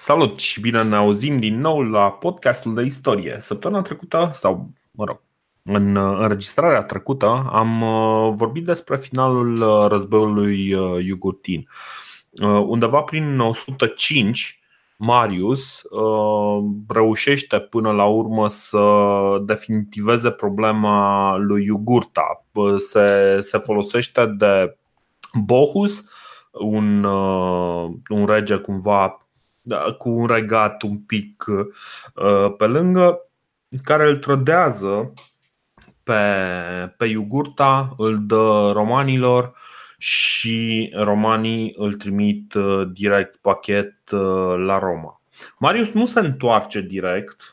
Salut și bine ne auzim din nou la podcastul de istorie. Săptămâna trecută, sau mă rog, în înregistrarea trecută am uh, vorbit despre finalul uh, războiului uh, Iugurtin. Undeva prin 105, Marius reușește până la urmă să definitiveze problema lui Iugurta. Se, se folosește de Bohus, un, un rege cumva da, cu un regat un pic uh, pe lângă, care îl trădează pe, pe Iugurta, îl dă romanilor și romanii îl trimit uh, direct pachet uh, la Roma. Marius nu se întoarce direct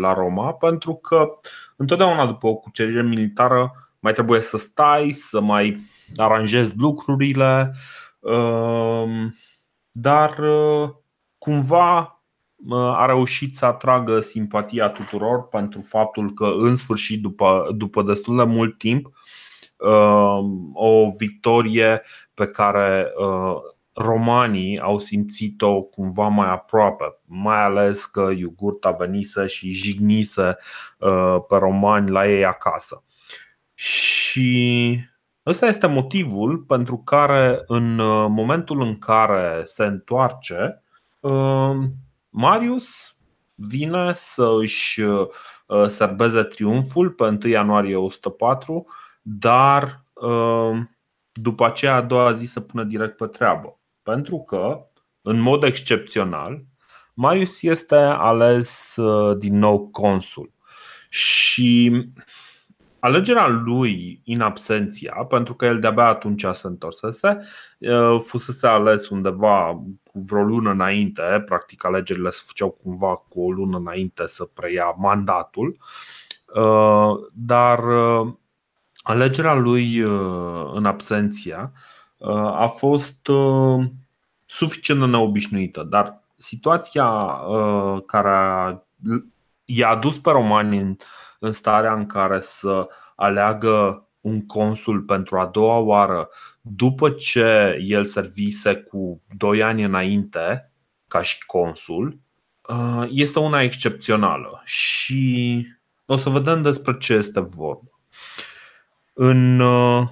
la Roma pentru că întotdeauna după o cucerire militară mai trebuie să stai, să mai aranjezi lucrurile dar uh, cumva uh, a reușit să atragă simpatia tuturor pentru faptul că, în sfârșit, după, după destul de mult timp, uh, o victorie pe care romanii au simțit-o cumva mai aproape, mai ales că Iugurta venise și jignise pe romani la ei acasă. Și Ăsta este motivul pentru care în uh, momentul în care se întoarce, uh, Marius vine să își uh, serbeze triumful pe 1 ianuarie 104, dar după aceea a doua zi să pună direct pe treabă. Pentru că, în mod excepțional, Marius este ales din nou consul. Și alegerea lui in absenția, pentru că el de-abia atunci se întorsese, fusese ales undeva cu vreo lună înainte, practic alegerile se făceau cumva cu o lună înainte să preia mandatul, dar alegerea lui în absenția a fost suficient de neobișnuită, dar situația care i-a adus pe romani în în starea în care să aleagă un consul pentru a doua oară după ce el servise cu doi ani înainte ca și consul, uh, este una excepțională și o să vedem despre ce este vorba. În, uh,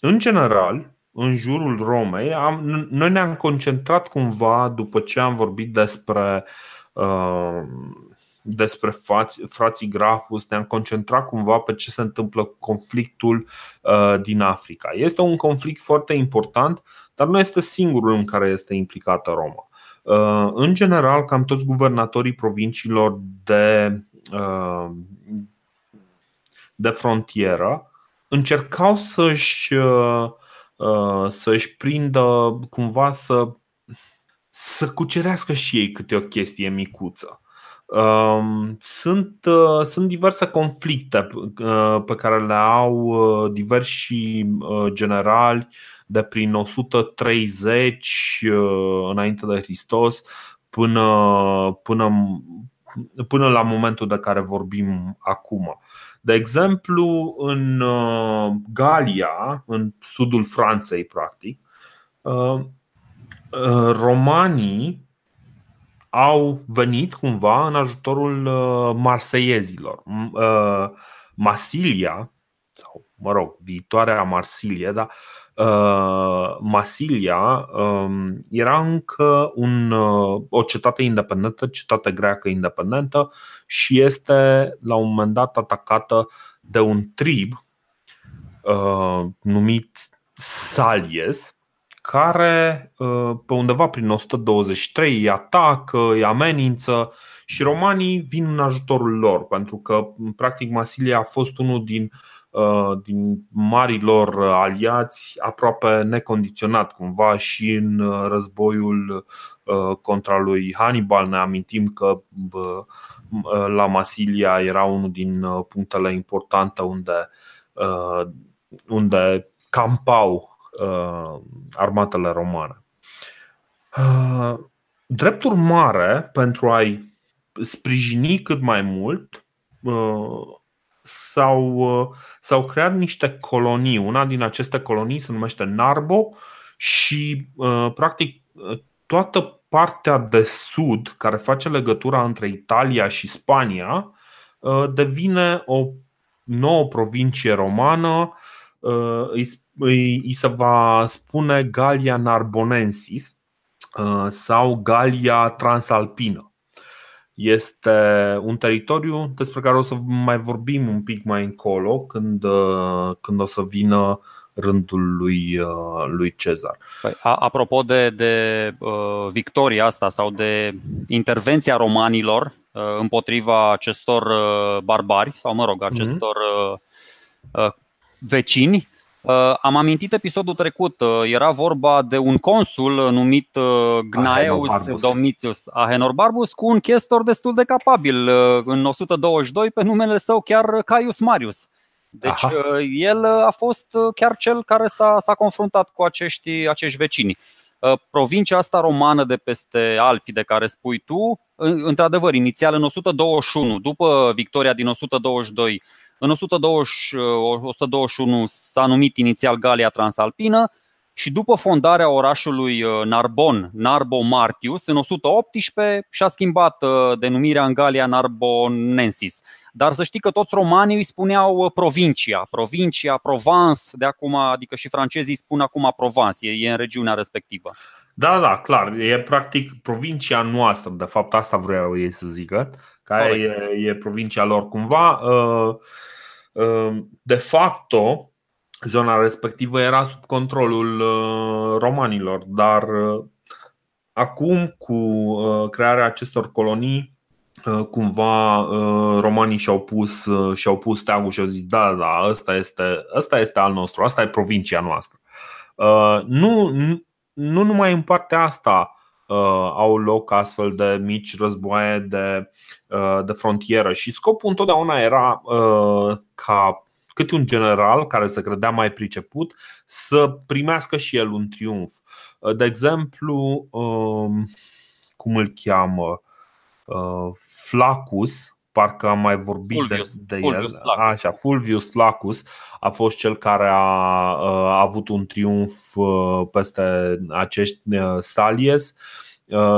în general, în jurul Romei, am, noi ne-am concentrat cumva după ce am vorbit despre uh, despre frați, frații Grahus, ne-am concentrat cumva pe ce se întâmplă cu conflictul uh, din Africa. Este un conflict foarte important, dar nu este singurul în care este implicată Roma. Uh, în general, cam toți guvernatorii provinciilor de, uh, de frontieră încercau să-și, uh, uh, să-și prindă cumva să, să cucerească și ei câte o chestie micuță. Um, sunt, uh, sunt diverse conflicte uh, pe care le au uh, diversi generali de prin 130 înainte de Hristos până, până, până la momentul de care vorbim acum. De exemplu, în Galia, în sudul Franței, practic, romanii au venit cumva în ajutorul uh, marseiezilor. Uh, Masilia, sau mă rog, viitoarea Marsilie, da, uh, Masilia um, era încă un, o cetate independentă, cetate greacă independentă și este la un moment dat atacată de un trib numit Salies, care uh, pe undeva prin 123 îi atacă, îi amenință și romanii vin în ajutorul lor, pentru că practic Masilia a fost unul din, uh, din marilor aliați aproape necondiționat cumva și în uh, războiul contra lui Hannibal. Ne amintim că la Masilia era unul din punctele importante unde, unde campau uh, armatele romane. Uh, drept urmare, pentru a-i sprijini cât mai mult, uh, s-au, uh, s-au creat niște colonii. Una din aceste colonii se numește Narbo și, uh, practic, toată partea de sud, care face legătura între Italia și Spania, devine o nouă provincie romană, îi se va spune Galia Narbonensis sau Galia Transalpină. Este un teritoriu despre care o să mai vorbim un pic mai încolo când, uh, când o să vină rândul lui, uh, lui Cezar. Păi, apropo de, de uh, victoria asta sau de intervenția romanilor uh, împotriva acestor uh, barbari, sau mă rog, mhm. acestor uh, uh, vecini, Uh, am amintit episodul trecut, uh, era vorba de un consul numit uh, Gnaeus Domitius Ahenorbarbus cu un chestor destul de capabil în 122 pe numele său chiar Caius Marius. Deci Aha. el a fost chiar cel care s-a, s-a confruntat cu acești, acești vecini. Provincia asta romană de peste Alpi de care spui tu, într-adevăr, inițial în 121, după victoria din 122, în 120, 121 s-a numit inițial Galia Transalpină și după fondarea orașului uh, Narbon, Narbo Martius, în 118 și-a schimbat uh, denumirea în Galia Narbonensis. Dar să știi că toți romanii îi spuneau uh, provincia, provincia, Provence, de acum, adică și francezii spun acum Provence, e, e în regiunea respectivă. Da, da, clar, e practic provincia noastră, de fapt asta vreau ei să zică, care e, e provincia lor cumva. Uh, Ehm, de facto, zona respectivă era sub controlul uh, romanilor, dar uh, acum, cu uh, crearea acestor colonii, cumva romanii și-au pus, și-au pus steagul și au zis da, da, ăsta este, ăsta este al nostru, asta e provincia noastră. Nu, nu numai în partea asta au loc astfel de mici războaie de, de frontieră și scopul întotdeauna era ca câte un general care se credea mai priceput să primească și el un triumf. De exemplu, um, cum îl cheamă? Uh, Flacus, parcă am mai vorbit Fulvius, de, de Fulvius el. Flacus. Așa, Fulvius Flacus a fost cel care a, a avut un triumf uh, peste acești uh, Salies.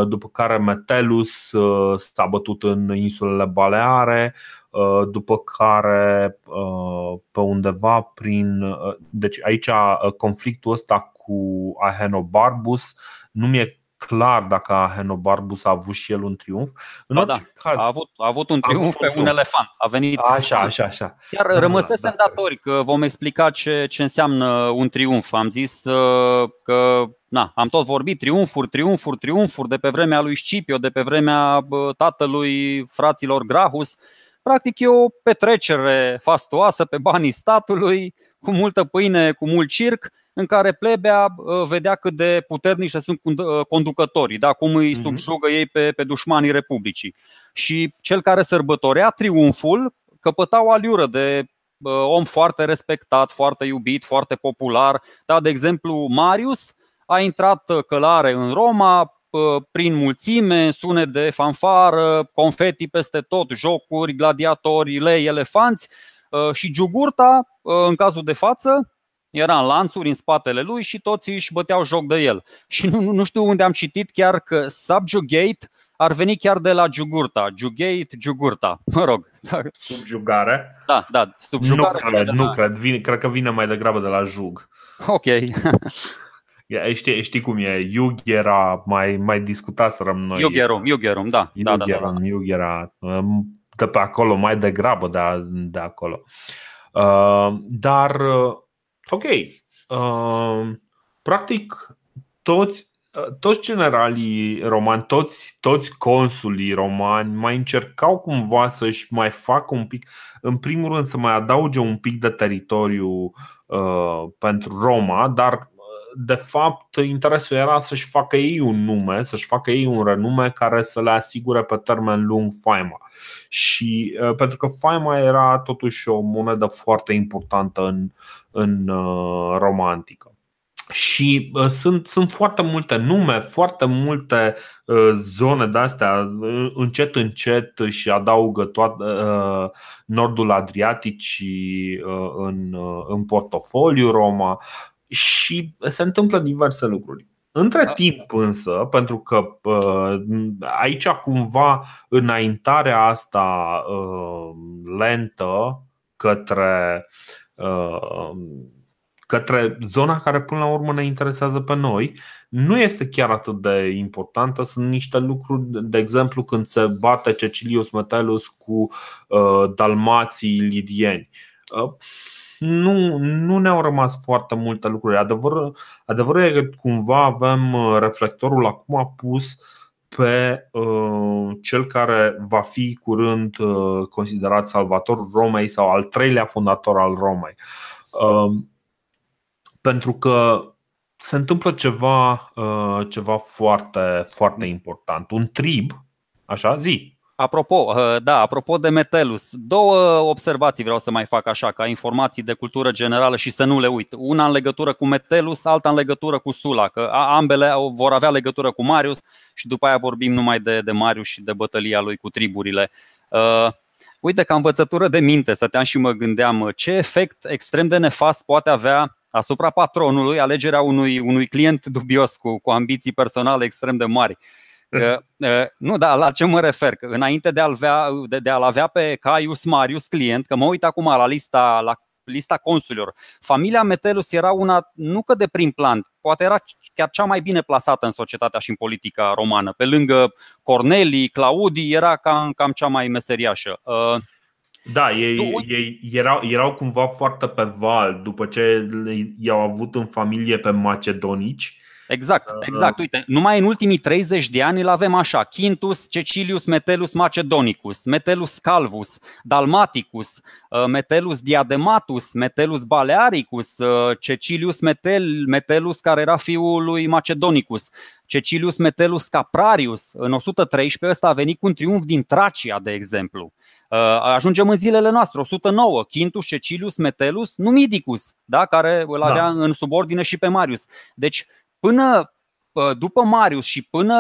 După care Metellus s-a bătut în insulele Baleare, Uh, după care uh, pe undeva prin. Uh, deci aici conflictul ăsta cu Ahenobarbus nu mi-e clar dacă Ahenobarbus a avut și el un triumf. În ba, da, caz, a, avut, a avut un triumf avut pe un, triumf. un elefant. A venit așa, așa, așa. Chiar da, rămăsesem da, datori că vom explica ce, ce înseamnă un triumf. Am zis că na, am tot vorbit triumfuri, triumfuri, triumfuri de pe vremea lui Scipio, de pe vremea tatălui fraților Grahus. Practic e o petrecere fastoasă pe banii statului, cu multă pâine, cu mult circ, în care plebea uh, vedea cât de puternici sunt uh, conducătorii, da? cum îi mhm. subjugă ei pe, pe dușmanii Republicii. Și cel care sărbătorea triumful căpăta o aliură de uh, om foarte respectat, foarte iubit, foarte popular. Da? De exemplu, Marius a intrat călare în Roma, prin mulțime, sunet de fanfară, confeti peste tot, jocuri, gladiatori, lei, elefanți ă, și Giugurta, ă, în cazul de față, era în lanțuri în spatele lui și toți își băteau joc de el. Și nu, nu știu unde am citit chiar că subjugate ar veni chiar de la Giugurta. Jugate, Giugurta. Mă rog. Subjugare? Da, da. Subjugare nu cred, nu cred. Vine, cred că vine mai degrabă de la jug. Ok. Știi, știi cum e, Iug era, mai, mai discutaserăm noi. Iug erum, Iug erum, da. Iug da, da, da, da. Iug era um, de pe acolo, mai degrabă de, de acolo. Uh, dar, uh, ok, uh, practic toți uh, toți generalii romani, toți, toți consulii romani mai încercau cumva să-și mai facă un pic, în primul rând să mai adauge un pic de teritoriu uh, pentru Roma, dar de fapt, interesul era să-și facă ei un nume, să-și facă ei un renume care să le asigure pe termen lung faima. Și uh, pentru că faima era totuși o monedă foarte importantă în, în uh, romantică. Și uh, sunt, sunt foarte multe nume, foarte multe uh, zone de astea, uh, încet, încet și adaugă tot uh, nordul Adriaticii uh, în, uh, în portofoliu Roma și se întâmplă diverse lucruri. Între da. timp însă, pentru că aici cumva înaintarea asta lentă către către zona care până la urmă ne interesează pe noi, nu este chiar atât de importantă. Sunt niște lucruri, de exemplu, când se bate Cecilius Metellus cu uh, dalmații lirieni. Uh, nu, nu ne-au rămas foarte multe lucruri. Adevărul, adevărul e că cumva avem uh, reflectorul acum pus pe uh, cel care va fi curând uh, considerat salvatorul Romei sau al treilea fondator al Romei. Uh, pentru că se întâmplă ceva, uh, ceva foarte, foarte important. Un trib, așa, zi. Apropo, uh, da, apropo de Metelus, două observații vreau să mai fac așa, ca informații de cultură generală și să nu le uit. Una în legătură cu Metelus, alta în legătură cu Sula, că ambele vor avea legătură cu Marius și după aia vorbim numai de, de Marius și de bătălia lui cu triburile. Uh, uite, ca învățătură de minte, stăteam și mă gândeam ce efect extrem de nefast poate avea asupra patronului alegerea unui, unui client dubios cu, cu ambiții personale extrem de mari. Că, nu, da, la ce mă refer? Că înainte de a-l avea, de, de a avea pe Caius Marius client, că mă uit acum la lista, la lista consulilor, familia Metelus era una nu că de prim plan, poate era chiar cea mai bine plasată în societatea și în politica romană. Pe lângă Cornelii, Claudii, era cam, cam cea mai meseriașă. Da, ei, ei erau, erau cumva foarte pe val după ce i-au avut în familie pe macedonici. Exact, uh, exact. Uite, numai în ultimii 30 de ani îl avem așa: Quintus Cecilius Metellus Macedonicus, Metellus Calvus, Dalmaticus, uh, Metellus Diadematus, Metellus Balearicus, uh, Cecilius Metel, Metellus care era fiul lui Macedonicus, Cecilius Metellus Caprarius. În 113 ăsta a venit cu un triumf din Tracia, de exemplu. Uh, ajungem în zilele noastre, 109, Quintus Cecilius Metellus Numidicus, da? care îl avea da. în subordine și pe Marius. Deci, până uh, după Marius și până,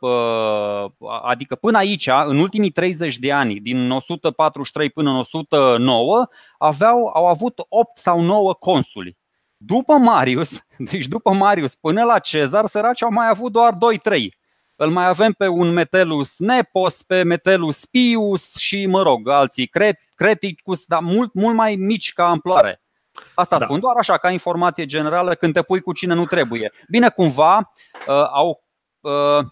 uh, adică până aici, în ultimii 30 de ani, din 143 până în 109, aveau, au avut 8 sau 9 consuli. După Marius, deci după Marius până la Cezar, săraci au mai avut doar 2-3. Îl mai avem pe un Metellus Nepos, pe Metellus Pius și, mă rog, alții Creticus, dar mult, mult mai mici ca amploare. Asta da. spun doar așa, ca informație generală, când te pui cu cine nu trebuie. Bine, cumva uh, au. Uh,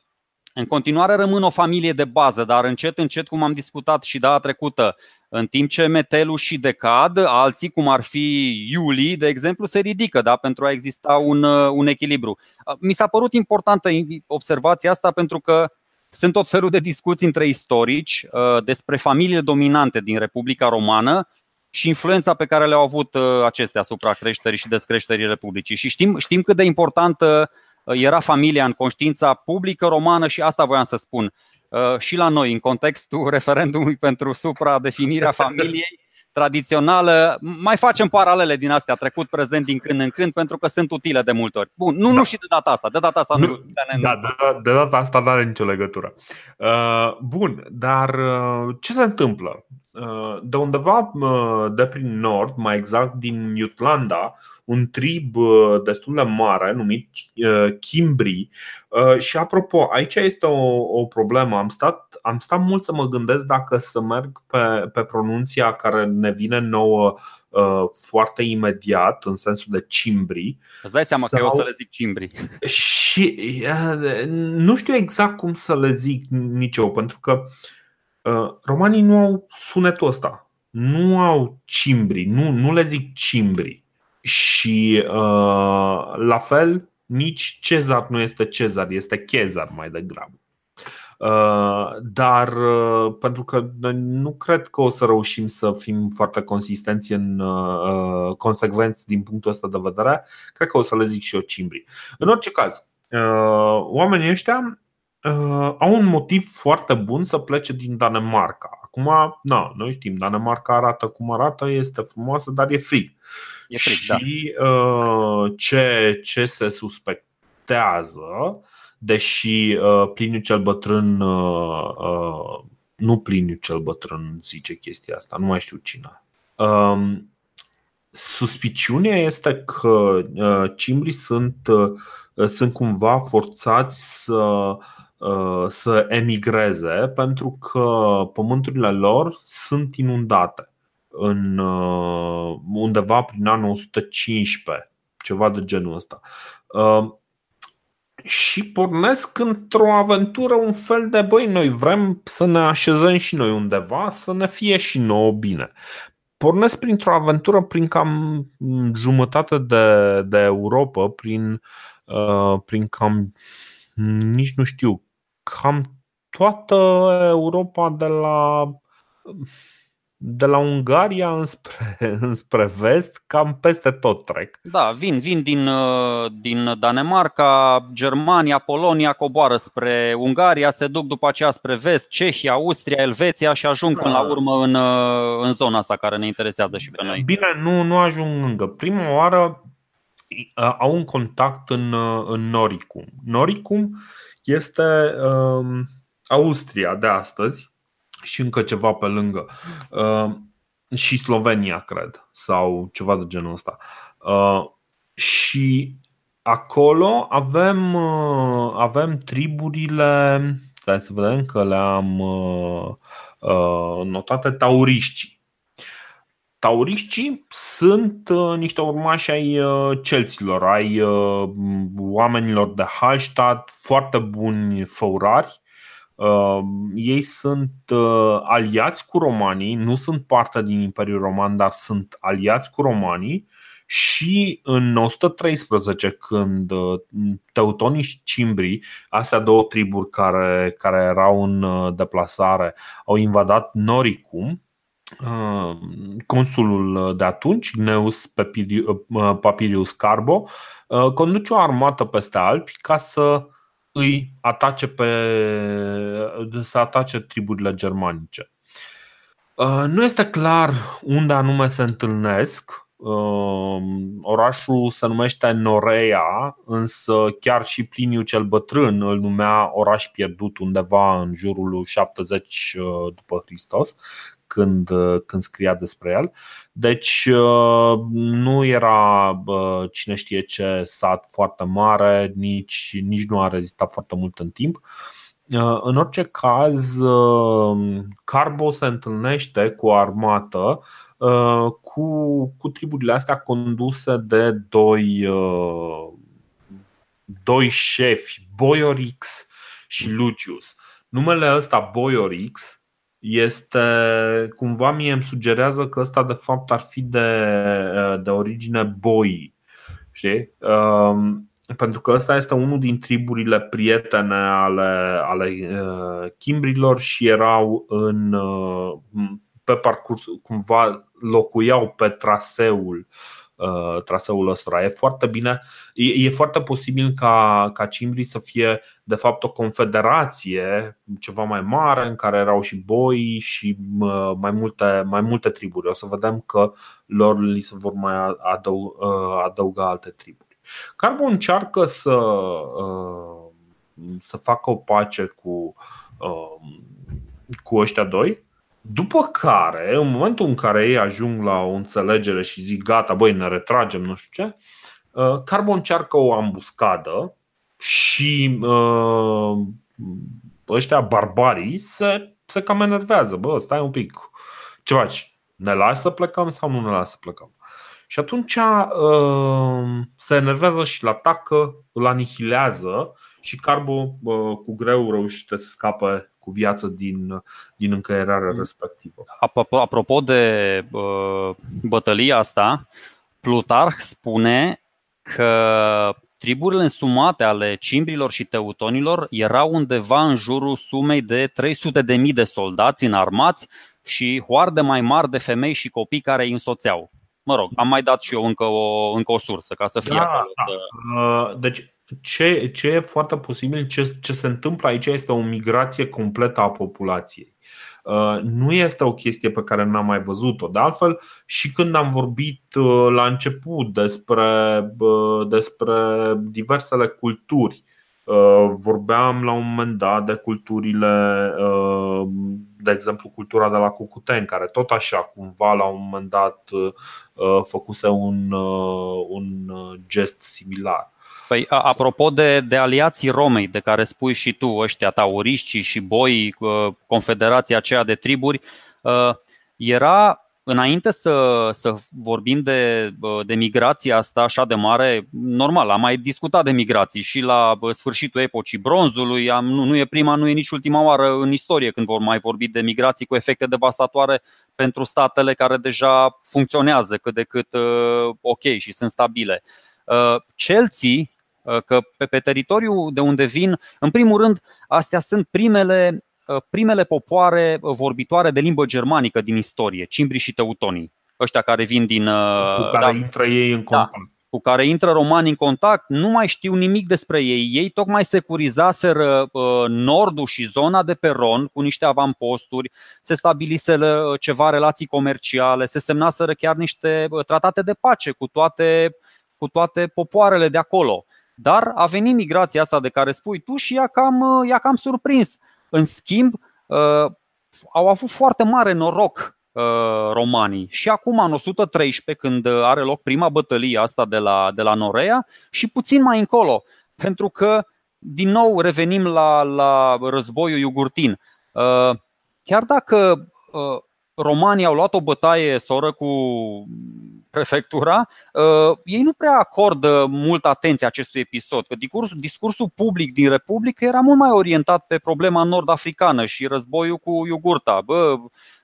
în continuare rămân o familie de bază, dar încet, încet, cum am discutat și data trecută, în timp ce Metelu și Decad, alții, cum ar fi Iuli, de exemplu, se ridică da, pentru a exista un, uh, un echilibru. Uh, mi s-a părut importantă observația asta pentru că sunt tot felul de discuții între istorici uh, despre familiile dominante din Republica Romană și influența pe care le-au avut acestea asupra creșterii și descreșterii Republicii. Și știm, știm cât de importantă era familia în conștiința publică romană și asta voiam să spun. Uh, și la noi, în contextul referendumului pentru supra-definirea familiei tradițională, mai facem paralele din astea, trecut, prezent, din când în când, pentru că sunt utile de multe ori. Bun, nu, da. nu și de data asta, de data asta nu. nu da, de, de data asta nu are nicio legătură. Uh, bun, dar uh, ce se întâmplă? Uh, de undeva uh, de prin nord, mai exact din Jutlanda, un trib uh, destul de mare numit Kimbri. Și apropo, aici este o, o problemă. Am stat, am stat mult să mă gândesc dacă să merg pe, pe pronunția care ne vine nouă foarte imediat, în sensul de cimbri. Îți dai seama sau... că eu o să le zic cimbri. Și nu știu exact cum să le zic nici eu, pentru că uh, Uh, romanii nu au sunetul ăsta. Nu au cimbri, nu, nu le zic cimbri. Și uh, la fel, nici Cezar nu este Cezar, este Chezar mai degrabă. Uh, dar uh, pentru că nu cred că o să reușim să fim foarte consistenți în uh, consecvenți din punctul ăsta de vedere, cred că o să le zic și eu cimbri. În orice caz, oamenii ăștia uh, au un motiv foarte bun să plece din Danemarca. Acum, na, noi știm, Danemarca arată cum arată, este frumoasă, dar e frig. E frig și da. uh, ce, ce se suspectează, deși uh, Pliniu cel bătrân, uh, uh, nu Pliniu cel bătrân zice chestia asta, nu mai știu cine. Um, suspiciunea este că uh, cimbrii sunt uh, sunt cumva forțați să, să emigreze pentru că pământurile lor sunt inundate în undeva prin anul 115, ceva de genul ăsta și pornesc într-o aventură un fel de băi, noi vrem să ne așezăm și noi undeva, să ne fie și nouă bine. Pornesc printr-o aventură prin cam jumătate de, de Europa, prin, uh, prin cam, nici nu știu, cam toată Europa de la de la Ungaria înspre, înspre vest, cam peste tot trec. Da, vin, vin din, uh, din Danemarca, Germania, Polonia, coboară spre Ungaria, se duc după aceea spre vest, Cehia, Austria, Elveția și ajung da. până la urmă în, uh, în zona asta care ne interesează și pe noi. Bine, nu, nu ajung încă. Prima oară uh, au un contact în, în Noricum. Noricum este um, Austria de astăzi, și încă ceva pe lângă. Uh, și Slovenia, cred, sau ceva de genul ăsta. Uh, și acolo avem, uh, avem triburile, stai să vedem că le-am notate, tauriștii. Tauriștii sunt niște urmași ai celților, ai oamenilor de Hallstatt, foarte buni făurari, Uh, ei sunt uh, aliați cu romanii, nu sunt parte din Imperiul Roman, dar sunt aliați cu romanii. Și în 113, când uh, teutonii și cimbrii, astea două triburi care, care erau în uh, deplasare, au invadat Noricum, uh, consulul de atunci, Gneus Papirius Carbo, conduce o armată peste Alpi ca să îi atace pe, să atace triburile germanice. Uh, nu este clar unde anume se întâlnesc. Uh, orașul se numește Norea, însă chiar și Pliniu cel Bătrân îl numea oraș pierdut undeva în jurul 70 uh, după Hristos, când, când scria despre el. Deci uh, nu era cine știe ce sat foarte mare, nici, nici nu a rezistat foarte mult în timp. Uh, în orice caz, uh, Carbo se întâlnește cu o armată cu, cu triburile astea conduse de doi, doi șefi, Boiorix și Lucius. Numele ăsta Boiorix este cumva mie îmi sugerează că ăsta de fapt ar fi de, de origine boi. Știi? Um, pentru că ăsta este unul din triburile prietene ale, ale uh, chimbrilor și erau în, uh, pe parcurs, cumva locuiau pe traseul uh, traseul ăsta. E foarte bine, e, e foarte posibil ca, ca cimbrii să fie de fapt o confederație ceva mai mare în care erau și boi și mai multe, mai multe triburi. O să vedem că lor li se vor mai adăuga, adăuga alte triburi. Carbo încearcă să, uh, să facă o pace cu, uh, cu ăștia doi după care, în momentul în care ei ajung la o înțelegere și zic gata, băi, ne retragem, nu știu ce, uh, Carbo încearcă o ambuscadă și uh, ăștia barbarii se, se cam enervează. Bă, stai un pic, ce faci? Ne lași să plecăm sau nu ne lași să plecăm? Și atunci uh, se enervează și îl atacă, îl anihilează și Carbo uh, cu greu reușește să scape cu viață din, din încăierarea respectivă. Apropo de uh, bătălia asta, Plutarh spune că triburile însumate ale cimbrilor și teutonilor erau undeva în jurul sumei de 300.000 de, de soldați înarmați și hoarde mai mari de femei și copii care îi însoțeau. Mă rog, am mai dat și eu încă o, încă o sursă ca să fie da, acolo. Da. Uh, deci ce, ce e foarte posibil, ce, ce se întâmplă aici este o migrație completă a populației. Uh, nu este o chestie pe care n-am mai văzut-o. De altfel, și când am vorbit uh, la început despre, uh, despre diversele culturi, vorbeam la un moment dat de culturile, de exemplu, cultura de la Cucuteni, care tot așa, cumva, la un moment dat, făcuse un, un gest similar. Păi, apropo de, de aliații Romei, de care spui și tu, ăștia tauriștii și boi, confederația aceea de triburi, era înainte să, să vorbim de, de migrația asta așa de mare, normal, am mai discutat de migrații și la sfârșitul epocii bronzului, am, nu, nu e prima, nu e nici ultima oară în istorie când vor mai vorbi de migrații cu efecte devastatoare pentru statele care deja funcționează cât de cât uh, ok și sunt stabile. Uh, Chelsea, uh, că pe, pe teritoriul de unde vin, în primul rând, astea sunt primele Uh, primele popoare vorbitoare de limbă germanică din istorie, cimbrii și teutonii, ăștia care vin din. Uh, cu care da, intră ei în da, contact. Da, cu care intră romani în contact, nu mai știu nimic despre ei. Ei tocmai securizaseră uh, nordul și zona de peron cu niște avamposturi, se stabiliseră ceva relații comerciale, se semnaseră chiar niște tratate de pace cu toate, cu toate popoarele de acolo. Dar a venit migrația asta de care spui tu și i-a cam, i-a cam surprins. În schimb, uh, au avut foarte mare noroc uh, romanii. Și acum, în 113, când are loc prima bătălie asta de la, de la Norea, și puțin mai încolo, pentru că, din nou, revenim la, la războiul iugurtin. Uh, chiar dacă romanii au luat o bătaie soră cu prefectura, uh, ei nu prea acordă multă atenție acestui episod, că discursul, discursul public din Republică era mult mai orientat pe problema nord-africană și războiul cu iogurta. Bă,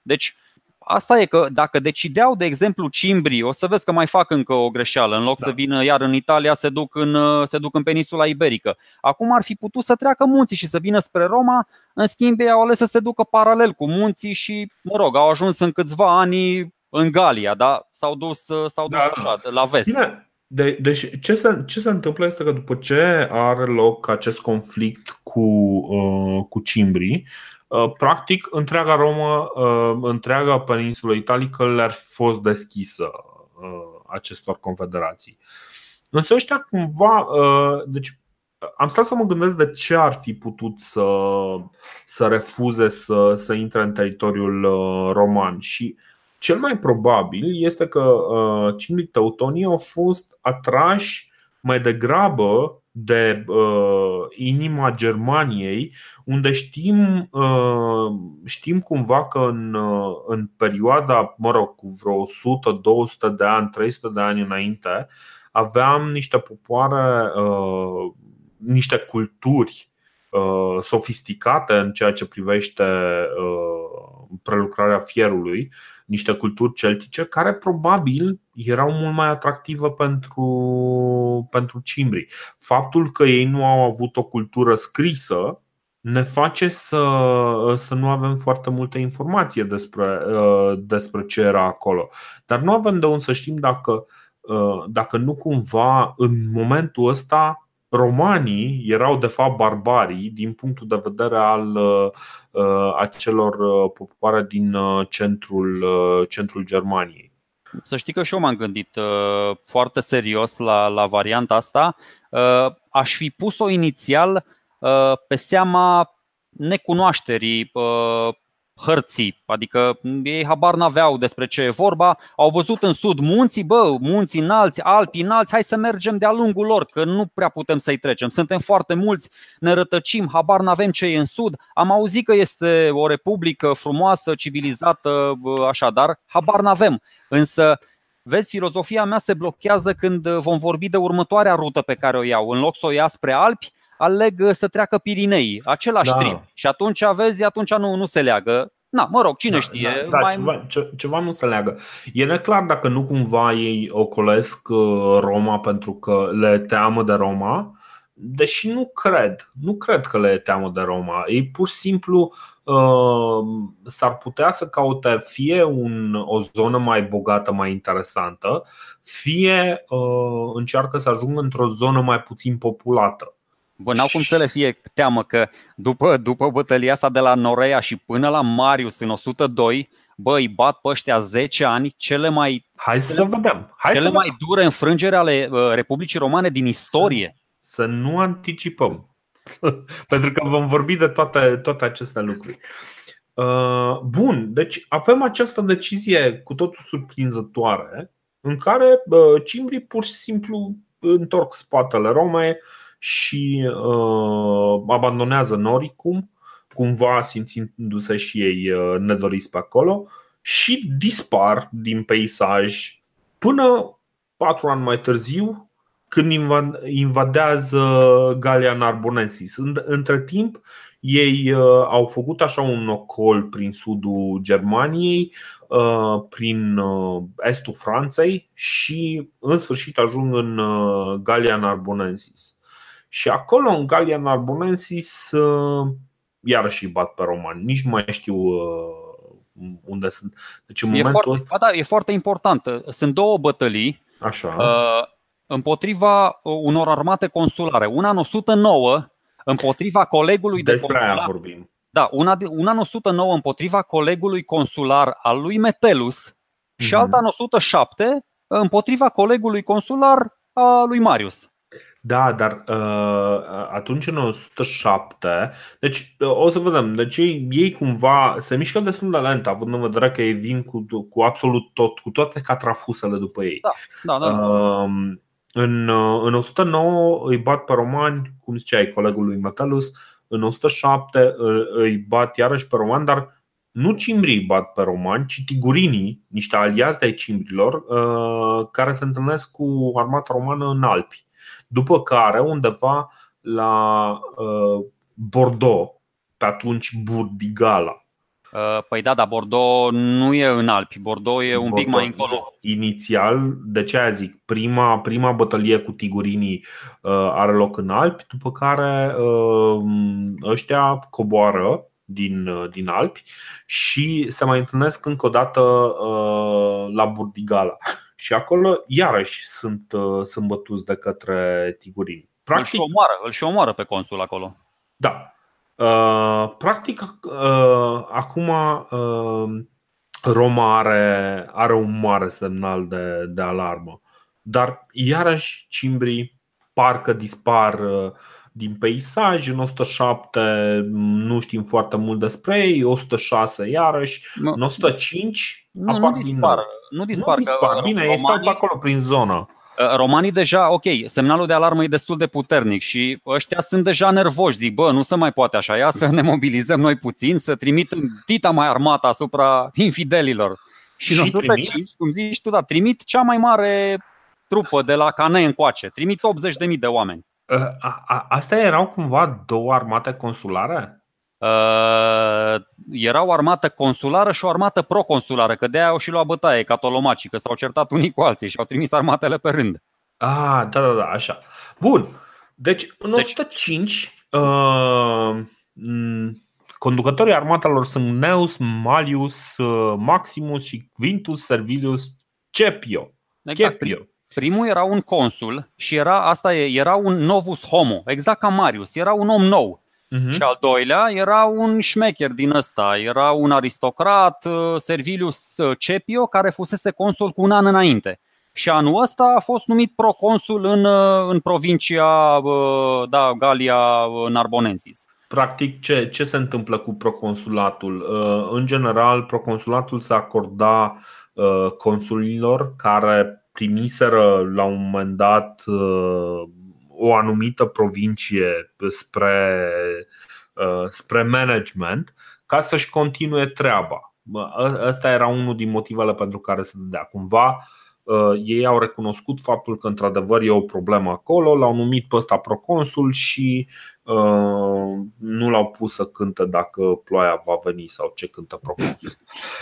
deci, asta e că dacă decideau, de exemplu, cimbrii, o să vezi că mai fac încă o greșeală. În loc da. să vină iar în Italia, se duc în, se duc în peninsula iberică. Acum ar fi putut să treacă munții și să vină spre Roma, în schimb ei au ales să se ducă paralel cu munții și, mă rog, au ajuns în câțiva ani în Galia, da? S-au dus, s-au dus da, așa, la vest. Bine. De, deci ce se, ce se întâmplă este că după ce are loc acest conflict cu, uh, cu cimbrii, uh, practic întreaga Romă, uh, întreaga peninsulă italică le-ar fi fost deschisă uh, acestor confederații. Însă ăștia cumva, uh, deci am stat să mă gândesc de ce ar fi putut să, să refuze să, să intre în teritoriul uh, roman și cel mai probabil este că uh, cimbrii teutonii au fost atrași mai degrabă de uh, inima Germaniei, unde știm, uh, știm cumva că în, uh, în perioada, mă rog, cu vreo 100, 200 de ani, 300 de ani înainte, aveam niște popoare, uh, niște culturi uh, sofisticate în ceea ce privește uh, prelucrarea fierului niște culturi celtice care probabil erau mult mai atractive pentru, pentru cimbrii. Faptul că ei nu au avut o cultură scrisă ne face să, să nu avem foarte multe informație despre, despre ce era acolo. Dar nu avem de unde să știm dacă, dacă nu cumva în momentul ăsta romanii erau de fapt barbarii din punctul de vedere al uh, acelor uh, popoare din uh, centrul, centrul Germaniei. Să știi că și eu m-am gândit foarte serios la, la varianta asta. Aș fi pus-o inițial pe seama necunoașterii hărții, adică ei habar n-aveau despre ce e vorba, au văzut în sud munții, bă, munții înalți, alpi înalți, hai să mergem de-a lungul lor, că nu prea putem să-i trecem. Suntem foarte mulți, ne rătăcim, habar n-avem ce e în sud. Am auzit că este o republică frumoasă, civilizată, așa, dar habar n-avem. Însă, vezi, filozofia mea se blochează când vom vorbi de următoarea rută pe care o iau. În loc să o ia spre Alpi, aleg uh, să treacă Pirinei, același da. trip. Și atunci, vezi, atunci nu, nu se leagă. Na, mă rog, cine da, știe. Da, da, mai... ceva, ce, ceva nu se leagă. E neclar dacă nu cumva ei ocolesc uh, Roma pentru că le teamă de Roma, deși nu cred. Nu cred că le teamă de Roma. Ei pur și simplu uh, s-ar putea să caute fie un, o zonă mai bogată, mai interesantă, fie uh, încearcă să ajungă într-o zonă mai puțin populată. Bă, n-au cum să le fie teamă că după, după bătălia asta de la Norea și până la Marius în 102, bă, îi bat pe ăștia 10 ani cele mai Hai să cele, vedem. Hai cele să mai vedem. dure înfrângeri ale uh, Republicii Romane din istorie. Să, să nu anticipăm. Pentru că vom vorbi de toate, toate aceste lucruri. Uh, bun, deci avem această decizie cu totul surprinzătoare în care uh, cimbrii pur și simplu întorc spatele Rome și uh, abandonează Noricum, cumva simțindu-se și ei uh, nedoriți pe acolo și dispar din peisaj până patru ani mai târziu, când invadează Galia Narbonensis. Între timp, ei uh, au făcut așa un ocol prin sudul Germaniei, uh, prin uh, estul Franței și în sfârșit ajung în Galia Narbonensis. Și acolo, în Galia Narbonensis, iarăși îi bat pe romani. Nici nu mai știu unde sunt. Deci în e, foarte, ăsta... da, e foarte important. Sunt două bătălii Așa. Uh, împotriva unor armate consulare. Una în 109 împotriva colegului Despre de consular. Aia vorbim. Da, una, una în 109 împotriva colegului consular al lui Metelus mm-hmm. și mhm. alta în 107 împotriva colegului consular al lui Marius. Da, dar uh, atunci în 107, deci uh, o să vedem, deci ei, ei cumva se mișcă destul de lent, având în vedere că ei vin cu, cu absolut tot, cu toate catrafusele după ei. Da, da, da. Uh, în, uh, în 109 îi bat pe romani, cum ziceai, colegul lui Metellus, în 107 uh, îi bat iarăși pe romani, dar nu cimbrii bat pe romani, ci tigurinii, niște aliați de-ai cimbrilor, uh, care se întâlnesc cu armata romană în Alpi. După care, undeva la Bordeaux, pe atunci Burdigala, Uh, păi da, dar Bordeaux nu e în Alpi, Bordeaux e un Bordeaux, pic mai încolo. Inițial, de ce aia zic, prima, prima bătălie cu tigurinii uh, are loc în Alpi, după care uh, ăștia coboară din, uh, din Alpi și se mai întâlnesc încă o dată uh, la Burdigala. Și acolo, iarăși, sunt, uh, sunt bătuți de către tigurini. Practic, îl și omoară, îl și omoară pe consul acolo. Da, Uh, practic, uh, acum uh, Roma are, are un mare semnal de, de alarmă. Dar iarăși cimbrii parcă dispar din peisaj. În 107 nu știm foarte mult despre ei, 106 iarăși, nu, în 105 nu, apar nu dispar, din nou. Nu dispar, nu dispar. Bine, romanii... ei stau pe acolo prin zonă. Uh, romanii deja, ok, semnalul de alarmă e destul de puternic și ăștia sunt deja nervoși, zic, bă, nu se mai poate așa, ia să ne mobilizăm noi puțin, să trimitem tita mai armata asupra infidelilor. Și, și în 105, cum zici tu, da, trimit cea mai mare trupă de la Cane încoace, trimit 80.000 de oameni. Uh, a, a, astea erau cumva două armate consulare? Uh, era o armată consulară și o armată proconsulară, că de aia au și luat bătaie catolomacii, că s-au certat unii cu alții și au trimis armatele pe rând. Ah, da, da, da, așa. Bun. Deci, în deci... 105, uh, conducătorii armatelor sunt Neus, Malius, uh, Maximus și Quintus Servilius Cepio. Exact. Cepio. Primul era un consul și era, asta e, era un novus homo, exact ca Marius, era un om nou Uh-huh. Și al doilea era un șmecher din ăsta, era un aristocrat, uh, Servilius uh, Cepio, care fusese consul cu un an înainte. Și anul ăsta a fost numit proconsul în, uh, în provincia da, Galia Narbonensis. Practic, ce, ce se întâmplă cu proconsulatul? În general, proconsulatul se acorda consulilor care primiseră la un moment dat o anumită provincie spre, uh, spre management ca să-și continue treaba. Ăsta era unul din motivele pentru care se dădea. Cumva uh, ei au recunoscut faptul că într-adevăr e o problemă acolo, l-au numit pe ăsta proconsul și uh, nu l-au pus să cântă dacă ploaia va veni sau ce cântă proconsul.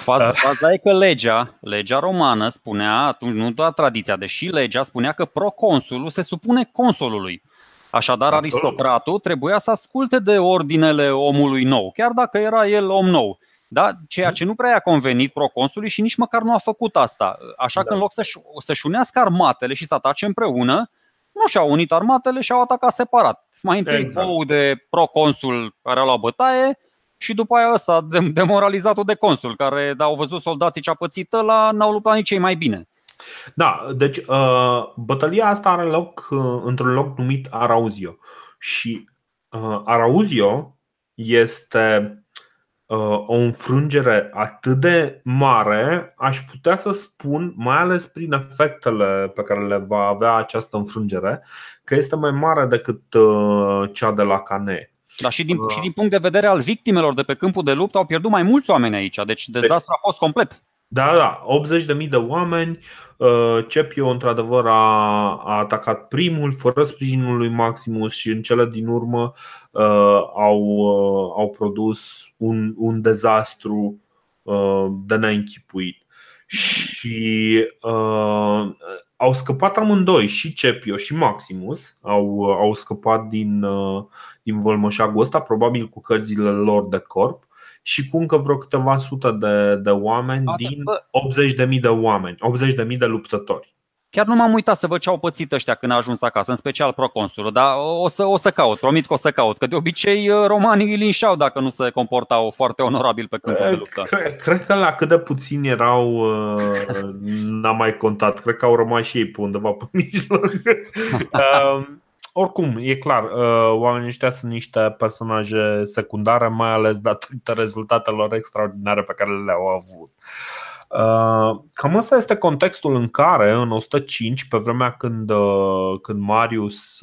Faza, faza e că legea, legea romană spunea, atunci nu doar tradiția, deși legea spunea că proconsulul se supune consulului. Așadar, Absolut. aristocratul trebuia să asculte de ordinele omului nou, chiar dacă era el om nou. Da? Ceea ce nu prea i-a convenit proconsului și nici măcar nu a făcut asta. Așa da. că în loc să-și, să-și unească armatele și să atace împreună, nu și-au unit armatele și au atacat separat. Mai întâi exact. de proconsul care a luat bătaie și după aia ăsta demoralizatul de consul, care au văzut soldații ce a pățit la n-au luptat nici ei mai bine. Da, deci uh, bătălia asta are loc uh, într-un loc numit Arauzio. Și uh, Arauzio este o înfrângere atât de mare, aș putea să spun, mai ales prin efectele pe care le va avea această înfrângere, că este mai mare decât cea de la Cane. Dar și din, și din punct de vedere al victimelor de pe câmpul de luptă au pierdut mai mulți oameni aici, deci dezastru a fost complet. Da, da, 80.000 de oameni. Uh, Cepio, într-adevăr, a, a atacat primul, fără sprijinul lui Maximus, și în cele din urmă uh, au, uh, au produs un, un dezastru uh, de neînchipuit. Și uh, au scăpat amândoi, și Cepio și Maximus, au, au scăpat din, uh, din vălmășagul ăsta, probabil cu cărțile lor de corp și cu încă vreo câteva sute de, de oameni Ate, din 80.000 de oameni, 80.000 de luptători. Chiar nu m-am uitat să văd ce au pățit ăștia când a ajuns acasă, în special proconsulul, dar o să, o să caut, promit că o să caut, că de obicei uh, romanii îi linșau dacă nu se comportau foarte onorabil pe câmpul de eh, luptă. Cred, cred că la cât de puțini erau, uh, n-am mai contat, cred că au rămas și ei pe undeva pe mijloc. Um, oricum, e clar, uh, oamenii ăștia sunt niște personaje secundare, mai ales datorită rezultatelor extraordinare pe care le-au avut. Uh, cam asta este contextul în care, în 105, pe vremea când, uh, când Marius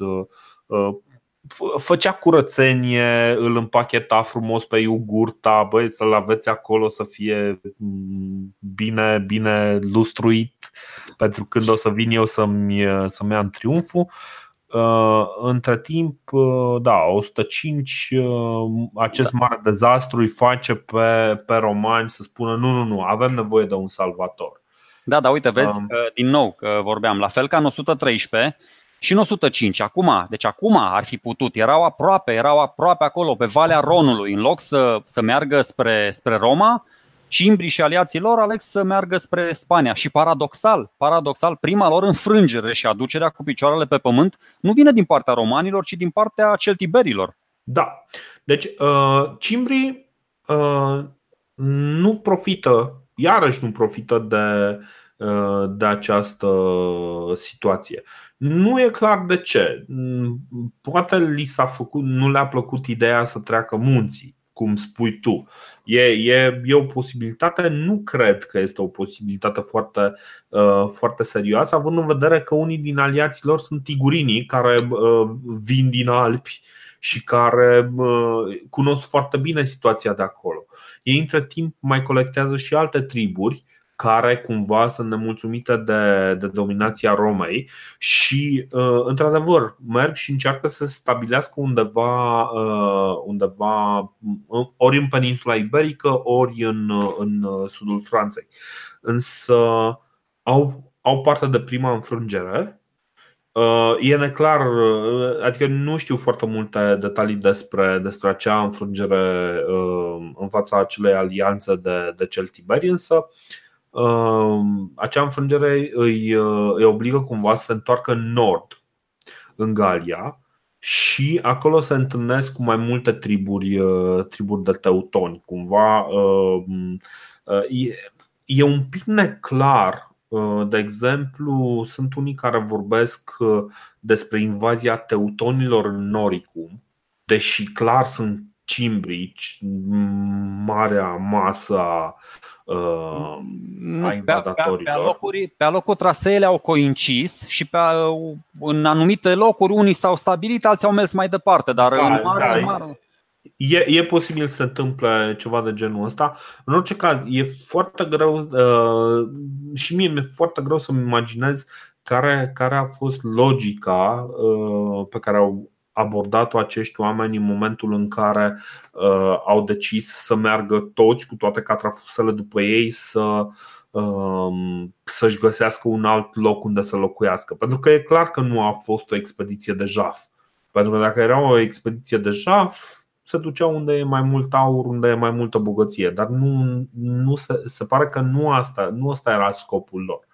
făcea curățenie, îl împacheta frumos pe iugurta, băi, să-l aveți acolo să fie mm, bine, bine lustruit pentru când o să vin eu să-mi, să-mi am triumful. Uh, între timp, uh, da, 105, uh, acest da. mare dezastru îi face pe, pe romani să spună nu, nu, nu, avem nevoie de un salvator. Da, da, uite, vezi, um, din nou că vorbeam, la fel ca în 113 și în 105, acum, deci acum ar fi putut, erau aproape, erau aproape acolo, pe Valea Ronului, în loc să, să meargă spre, spre Roma, cimbrii și aliații lor aleg să meargă spre Spania și paradoxal, paradoxal, prima lor înfrângere și aducerea cu picioarele pe pământ nu vine din partea romanilor, ci din partea celtiberilor. Da. Deci, uh, cimbrii uh, nu profită, iarăși nu profită de, uh, de această situație. Nu e clar de ce. Poate li s-a făcut, nu le-a plăcut ideea să treacă munții cum spui tu. E, e, e o posibilitate, nu cred că este o posibilitate foarte, uh, foarte serioasă, având în vedere că unii din aliații lor sunt tigurinii care uh, vin din Alpi și care uh, cunosc foarte bine situația de acolo. Ei, între timp, mai colectează și alte triburi care cumva sunt nemulțumite de, de dominația Romei și, uh, într-adevăr, merg și încearcă să stabilească undeva, uh, undeva ori în peninsula iberică, ori în, în sudul Franței. Însă au, au parte de prima înfrângere Uh, e neclar, adică nu știu foarte multe detalii despre, despre acea înfrângere uh, în fața acelei alianțe de, de celtiberi, însă Ehm, acea înfrângere îi, uh, îi obligă cumva să se întoarcă în nord, în Galia, și acolo se întâlnesc cu mai multe triburi, uh, triburi de teutoni. Cumva ehm, uh, e, e un pic neclar. De exemplu, sunt unii care vorbesc despre invazia teutonilor în Noricum, deși clar sunt cimbrici, marea masă a uh, a invadatorilor. Pe, pe, pe, alocuri, pe alocuri traseele au coincis și pe, în anumite locuri unii s-au stabilit, alții au mers mai departe, dar da, în mare, da, mare... E, e posibil să se întâmple ceva de genul ăsta. În orice caz, e foarte greu uh, și mie mi-e foarte greu să-mi imaginez care, care a fost logica uh, pe care au abordat-o acești oameni în momentul în care uh, au decis să meargă toți cu toate catrafusele după ei să uh, să-și găsească un alt loc unde să locuiască. Pentru că e clar că nu a fost o expediție de jaf. Pentru că dacă era o expediție de jaf, se ducea unde e mai mult aur, unde e mai multă bogăție. Dar nu, nu se, se pare că nu asta, nu asta era scopul lor.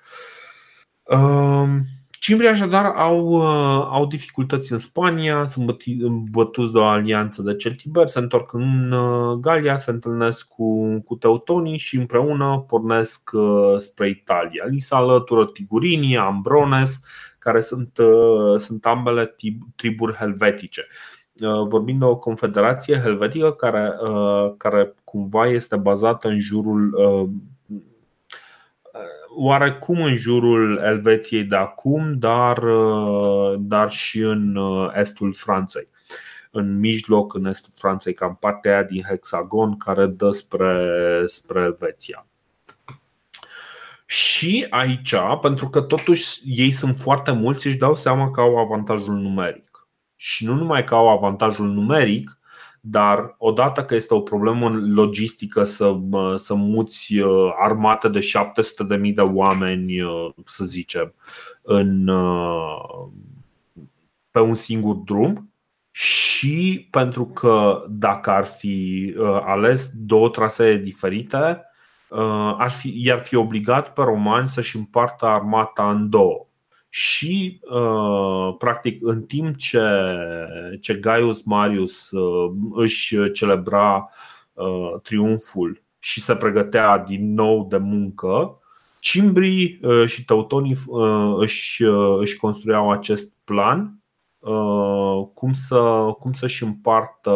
Uh, Cimbrii așadar au, uh, au dificultăți în Spania, sunt bătuți de o alianță de celtiberi, se întorc în uh, Galia, se întâlnesc cu, cu teutonii și împreună pornesc uh, spre Italia. Li se alătură Tigurinii, Ambrones, care sunt, sunt ambele triburi helvetice. vorbim de o confederație helvetică care, care cumva este bazată în jurul oarecum în jurul Elveției de acum, dar, dar și în estul Franței. În mijloc, în estul Franței, cam partea aia din hexagon care dă spre, spre Elveția. Și aici, pentru că totuși ei sunt foarte mulți, își dau seama că au avantajul numeric. Și nu numai că au avantajul numeric, dar odată că este o problemă logistică să, să muți uh, armate de 700.000 de oameni, uh, să zicem, în, uh, pe un singur drum, și pentru că dacă ar fi ales două trasee diferite, ar fi, i-ar fi obligat pe romani să-și împartă armata în două. Și, practic, în timp ce, ce Gaius Marius își celebra triumful și se pregătea din nou de muncă, cimbrii și teutonii își, își construiau acest plan cum, să, cum să-și împartă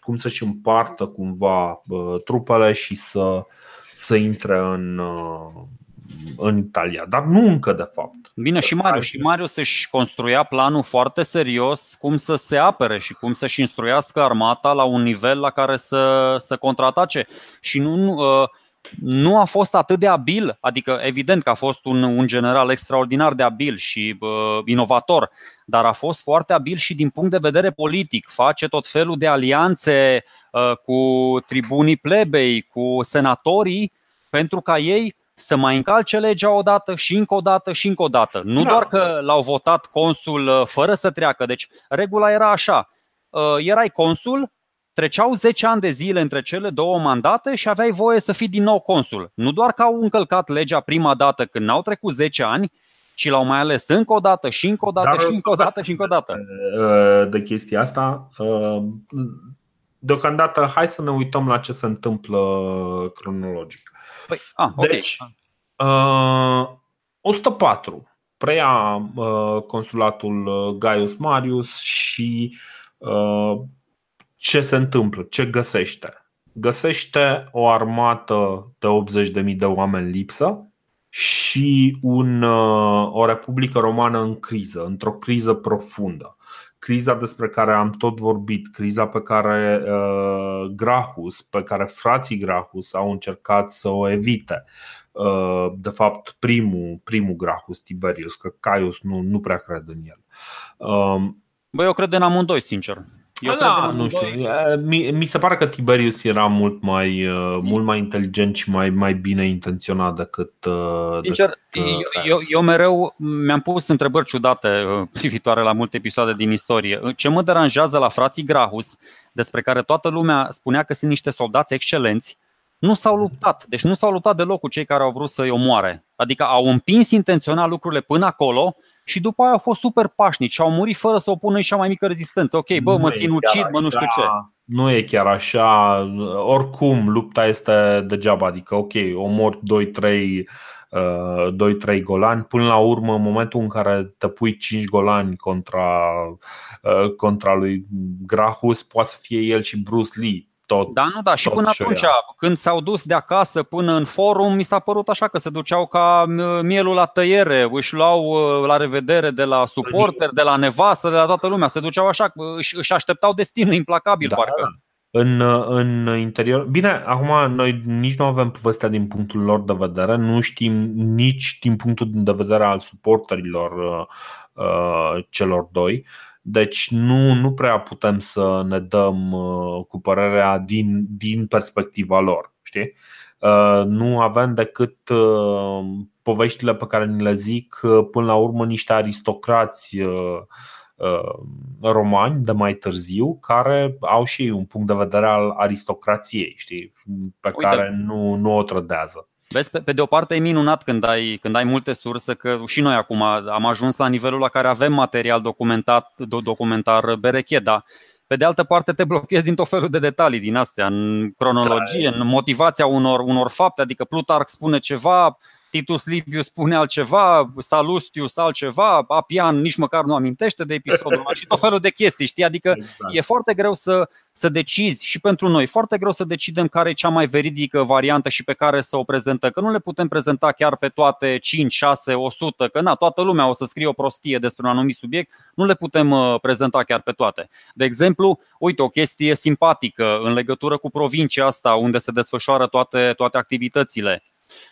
cum să-și împartă cumva trupele și să, să intre în, în Italia, dar nu încă de fapt. Bine, și Marius. Și Marius își construia planul foarte serios cum să se apere și cum să-și instruiască armata la un nivel la care să, să contraatace. Și nu, uh, nu a fost atât de abil, adică evident că a fost un, un general extraordinar de abil și uh, inovator, dar a fost foarte abil și din punct de vedere politic. Face tot felul de alianțe uh, cu tribunii plebei, cu senatorii, pentru ca ei să mai încalce legea odată și încă o dată și încă o dată. Nu da. doar că l-au votat consul uh, fără să treacă. Deci regula era așa. Uh, erai consul, treceau 10 ani de zile între cele două mandate și aveai voie să fii din nou consul. Nu doar că au încălcat legea prima dată când n-au trecut 10 ani, ci l-au mai ales încă o dată și încă o dată Dar și încă o dată și încă o dată. Uh, de chestia asta, deocamdată hai să ne uităm la ce se întâmplă cronologic. Păi, a, okay. Deci, uh, 104 preia uh, consulatul uh, Gaius Marius și uh, ce se întâmplă, ce găsește? Găsește o armată de 80.000 de oameni lipsă și un, uh, o republică romană în criză, într-o criză profundă criza despre care am tot vorbit, criza pe care uh, Grahus, pe care frații Grahus au încercat să o evite. Uh, de fapt, primul, primul Grahus, Tiberius, că Caius nu, nu prea cred în el. Uh, Băi, eu cred în amândoi, sincer. Eu da, nu știu. Mi, mi se pare că Tiberius era mult mai, uh, mult mai inteligent și mai, mai bine intenționat decât. Uh, Sincer, decât, uh, eu, eu, eu mereu mi-am pus întrebări ciudate privitoare la multe episoade din istorie. Ce mă deranjează la frații Grahus, despre care toată lumea spunea că sunt niște soldați excelenți, nu s-au luptat. Deci nu s-au luptat deloc cu cei care au vrut să-i omoare. Adică au împins intenționat lucrurile până acolo și după aia au fost super pașnici și au murit fără să opună și cea mai mică rezistență. Ok, bă, mă sinucid, mă nu știu ce. Nu e chiar așa. Oricum, lupta este degeaba. Adică, ok, omori 2-3 2-3 uh, golani. Până la urmă, în momentul în care te pui 5 golani contra, uh, contra lui Grahus, poate să fie el și Bruce Lee tot. Da, nu, da, și până atunci, ea. când s-au dus de acasă până în forum, mi s-a părut așa că se duceau ca mielul la tăiere, își luau uh, la revedere de la suporter, de la nevastă, de la toată lumea, se duceau așa, își, își așteptau destinul implacabil, da, parcă. Da. În, în interior. Bine, acum noi nici nu avem povestea din punctul lor de vedere, nu știm nici din punctul de vedere al suporterilor uh, uh celor doi. Uh, deci nu, nu prea putem să ne dăm uh, cu părerea din, din perspectiva lor. Știi? Uh, nu avem decât uh, poveștile pe care ni le zic până la urmă niște aristocrați romani de mai târziu care au și ei un punct de vedere al aristocrației, știi, pe Uite. care nu, nu o trădează. Vezi, pe, pe de o parte e minunat când ai, când ai multe surse, că și noi acum am ajuns la nivelul la care avem material documentat, documentar bereche, dar pe de altă parte te blochezi din tot felul de detalii din astea, în cronologie, da. în motivația unor, unor fapte, adică Plutarch spune ceva, Titus Livius spune altceva, Salustius altceva, Apian nici măcar nu amintește de episodul ăla și tot felul de chestii, știi? Adică exact. e foarte greu să, să decizi și pentru noi, foarte greu să decidem care e cea mai veridică variantă și pe care să o prezentăm, că nu le putem prezenta chiar pe toate 5, 6, 100, că na, toată lumea o să scrie o prostie despre un anumit subiect, nu le putem uh, prezenta chiar pe toate. De exemplu, uite, o chestie simpatică în legătură cu provincia asta unde se desfășoară toate, toate activitățile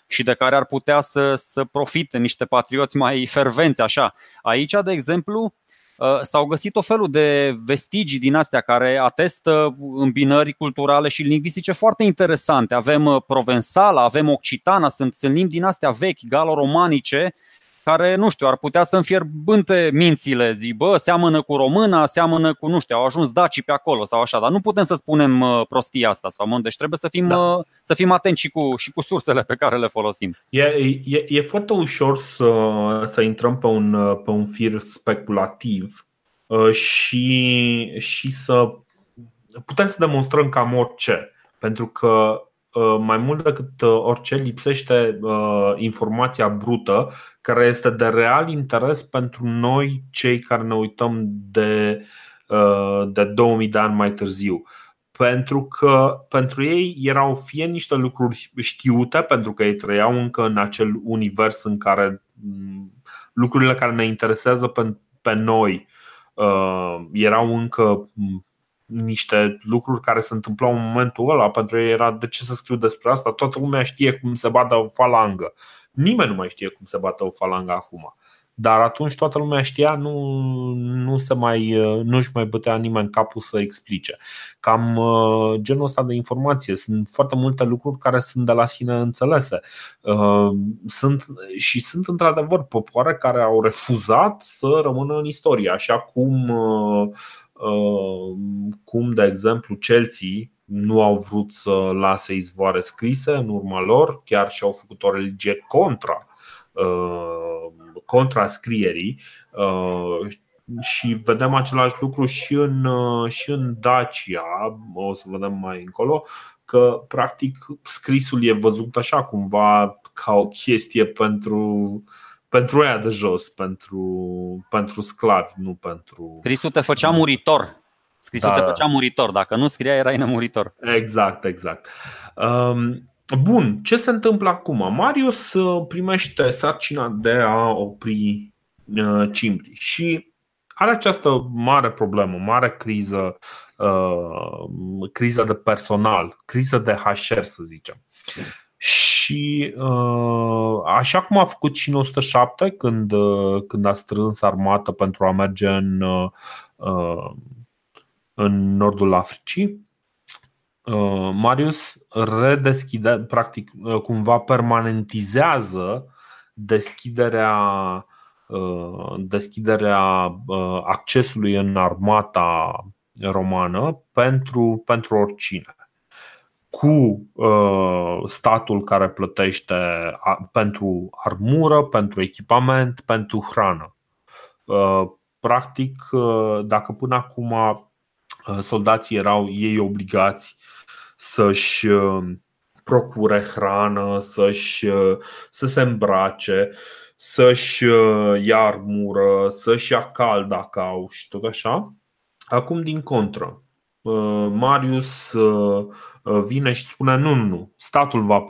și de care ar putea să, să profite niște patrioți mai fervenți așa. Aici, de exemplu, uh, s-au găsit o felul de vestigii din astea care atestă îmbinări culturale și lingvistice foarte interesante. Avem uh, provensala, avem occitana, sunt, sunt limbi din astea vechi, galo-romanice, care, nu știu, ar putea să înfierbânte mințile, zi, bă, seamănă cu româna, seamănă cu, nu știu, au ajuns dacii pe acolo sau așa, dar nu putem să spunem uh, prostia asta sau mă, deci trebuie să fim, da. Uh, să fim atenți și cu, și cu sursele pe care le folosim. E, e, e foarte ușor să, să intrăm pe un, pe un fir speculativ uh, și, și să putem să demonstrăm cam orice. Pentru că Uh, mai mult decât uh, orice lipsește uh, informația brută care este de real interes pentru noi cei care ne uităm de, de 2000 de ani mai târziu. Pentru că pentru ei erau fie niște lucruri știute, pentru că ei trăiau încă în acel univers în care mm, lucrurile care ne interesează pe, pe noi uh, erau încă mm, niște lucruri care se întâmplau în momentul ăla Pentru ei era de ce să scriu despre asta Toată lumea știe cum se bate o falangă Nimeni nu mai știe cum se bate o falangă acum dar atunci toată lumea știa, nu, nu se mai, nu-și mai bătea nimeni capul să explice. Cam uh, genul ăsta de informație. Sunt foarte multe lucruri care sunt de la sine înțelese. Uh, sunt, și sunt într-adevăr popoare care au refuzat să rămână în istorie, așa cum uh, Uh, cum, de exemplu, Chelsea nu au vrut să lase izvoare scrise în urma lor, chiar și au făcut o religie contra, uh, contra scrierii. Uh, și vedem același lucru și în, și în Dacia, o să vedem mai încolo, că practic scrisul e văzut așa cumva ca o chestie pentru uh, pentru ea de jos, pentru, pentru sclavi, nu pentru. Scrisul te făcea muritor. Scrisul da, te făcea muritor. Dacă nu scria, erai nemuritor. Exact, exact. Um, bun, ce se întâmplă acum? Marius uh, primește sarcina de a opri uh, Cimbri și are această mare problemă, mare criză, uh, criză de personal, criză de HR, să zicem. Și uh, așa cum a făcut și în 107 când, uh, când a strâns armată pentru a merge în, uh, în nordul Africii, Marius redeschide, practic, cumva permanentizează deschiderea deschiderea accesului în armata romană pentru, pentru oricine cu uh, statul care plătește pentru armură, pentru echipament, pentru hrană. Uh, practic, uh, dacă până acum soldații erau ei obligați să-și procure hrană, să-și, să se îmbrace, să-și ia armură, să-și ia cal dacă au și tot așa. Acum, din contră, Marius Uh, vine și spune nu, nu, nu, statul va,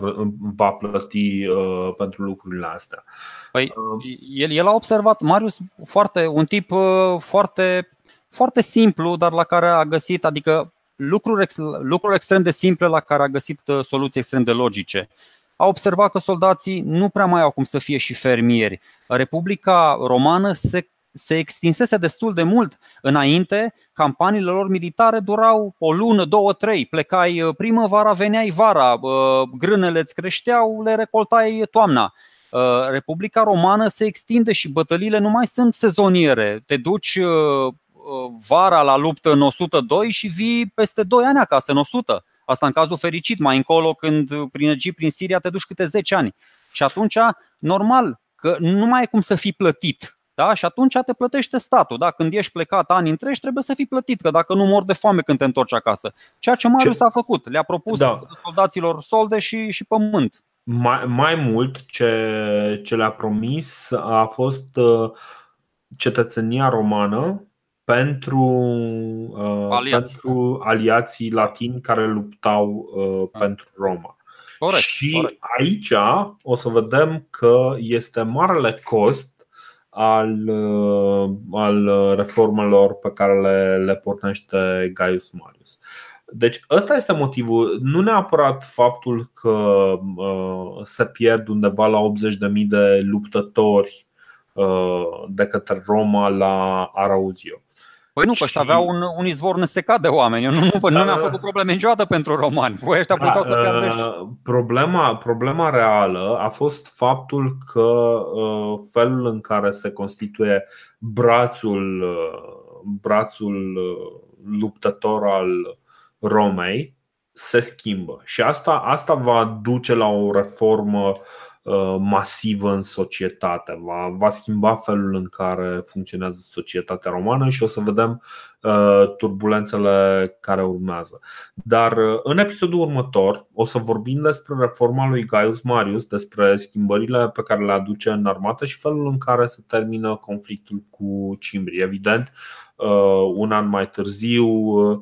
va plăti uh, pentru lucrurile astea. Păi, uh, el, el a observat, Marius, foarte, un tip uh, foarte, foarte simplu, dar la care a găsit, adică lucruri, ex, lucruri extrem de simple la care a găsit uh, soluții extrem de logice. A observat că soldații nu prea mai au cum să fie și fermieri. Republica Romană se se extinsese destul de mult. Înainte, campaniile lor militare durau o lună, două, trei. Plecai uh, primăvara, veneai vara, uh, grânele îți creșteau, le recoltai toamna. Uh, Republica Romană se extinde și bătăliile nu mai sunt sezoniere. Te duci vara la luptă în 102 și vii peste 2 ani acasă, în 100. Asta în cazul fericit, mai încolo când prin Egipt, prin Siria te duci câte 10 ani. Și atunci, normal, că nu mai e cum să fii plătit da? Și atunci te plătește statul. Da? Când ești plecat ani întregi, trebuie să fii plătit, că dacă nu mor de foame când te întorci acasă. Ceea ce Marius ce? a făcut. Le-a propus da. soldaților solde și, și pământ. mai, mai mult ce, ce le-a promis a fost cetățenia romană pentru, Aliații. pentru aliații latini care luptau ah. pentru Roma. Corect, și corect. aici o să vedem că este marele cost al, uh, al reformelor pe care le, le pornește Gaius Marius. Deci ăsta este motivul, nu neapărat faptul că uh, se pierd undeva la 80.000 de luptători uh, de către Roma la Arauzio. Păi nu, că ăștia aveau un, un izvor năsecat de oameni. Eu nu, nu, nu mi-a făcut probleme niciodată pentru romani. Voi ăștia da, puteau să pierdă uh, problema, problema reală a fost faptul că uh, felul în care se constituie brațul, uh, brațul luptător al Romei se schimbă. Și asta, asta va duce la o reformă uh, Uh, masivă în societate. Va, va schimba felul în care funcționează societatea romană și o să vedem uh, turbulențele care urmează. Dar uh, în episodul următor o să vorbim despre reforma lui Gaius Marius, despre schimbările pe care le aduce în armată și felul în care se termină conflictul cu Cimbri. Evident, un an mai târziu Uh,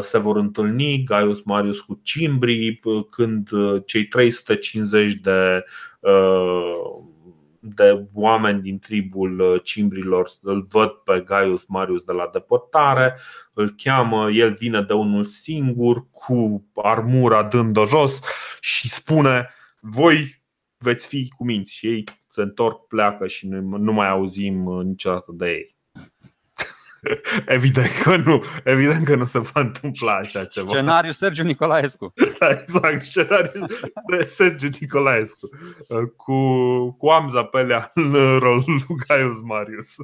se vor întâlni Gaius Marius cu Cimbri uh, când uh, cei 350 de, de oameni din tribul Cimbrilor îl văd pe Gaius Marius de la depărtare, îl cheamă, el vine de unul singur cu armura dând-o jos și spune voi veți fi cu minți și ei se întorc, pleacă și nu mai auzim niciodată de ei. Evident că nu, evident că nu se va întâmpla așa ceva. Scenariul Sergiu Nicolaescu. exact, scenariul Sergiu Nicolaescu. Cu, cu Amza Pelea în rolul lui Gaius Marius.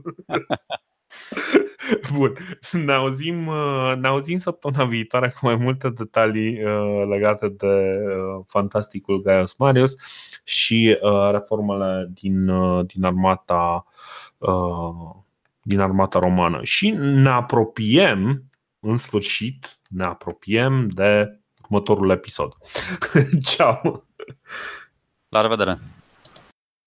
Bun, ne auzim, ne auzim săptămâna viitoare cu mai multe detalii uh, legate de uh, fantasticul Gaius Marius și uh, reformele din, uh, din armata uh, din armata romană și ne apropiem, în sfârșit, ne apropiem de următorul episod. Ciao! La revedere!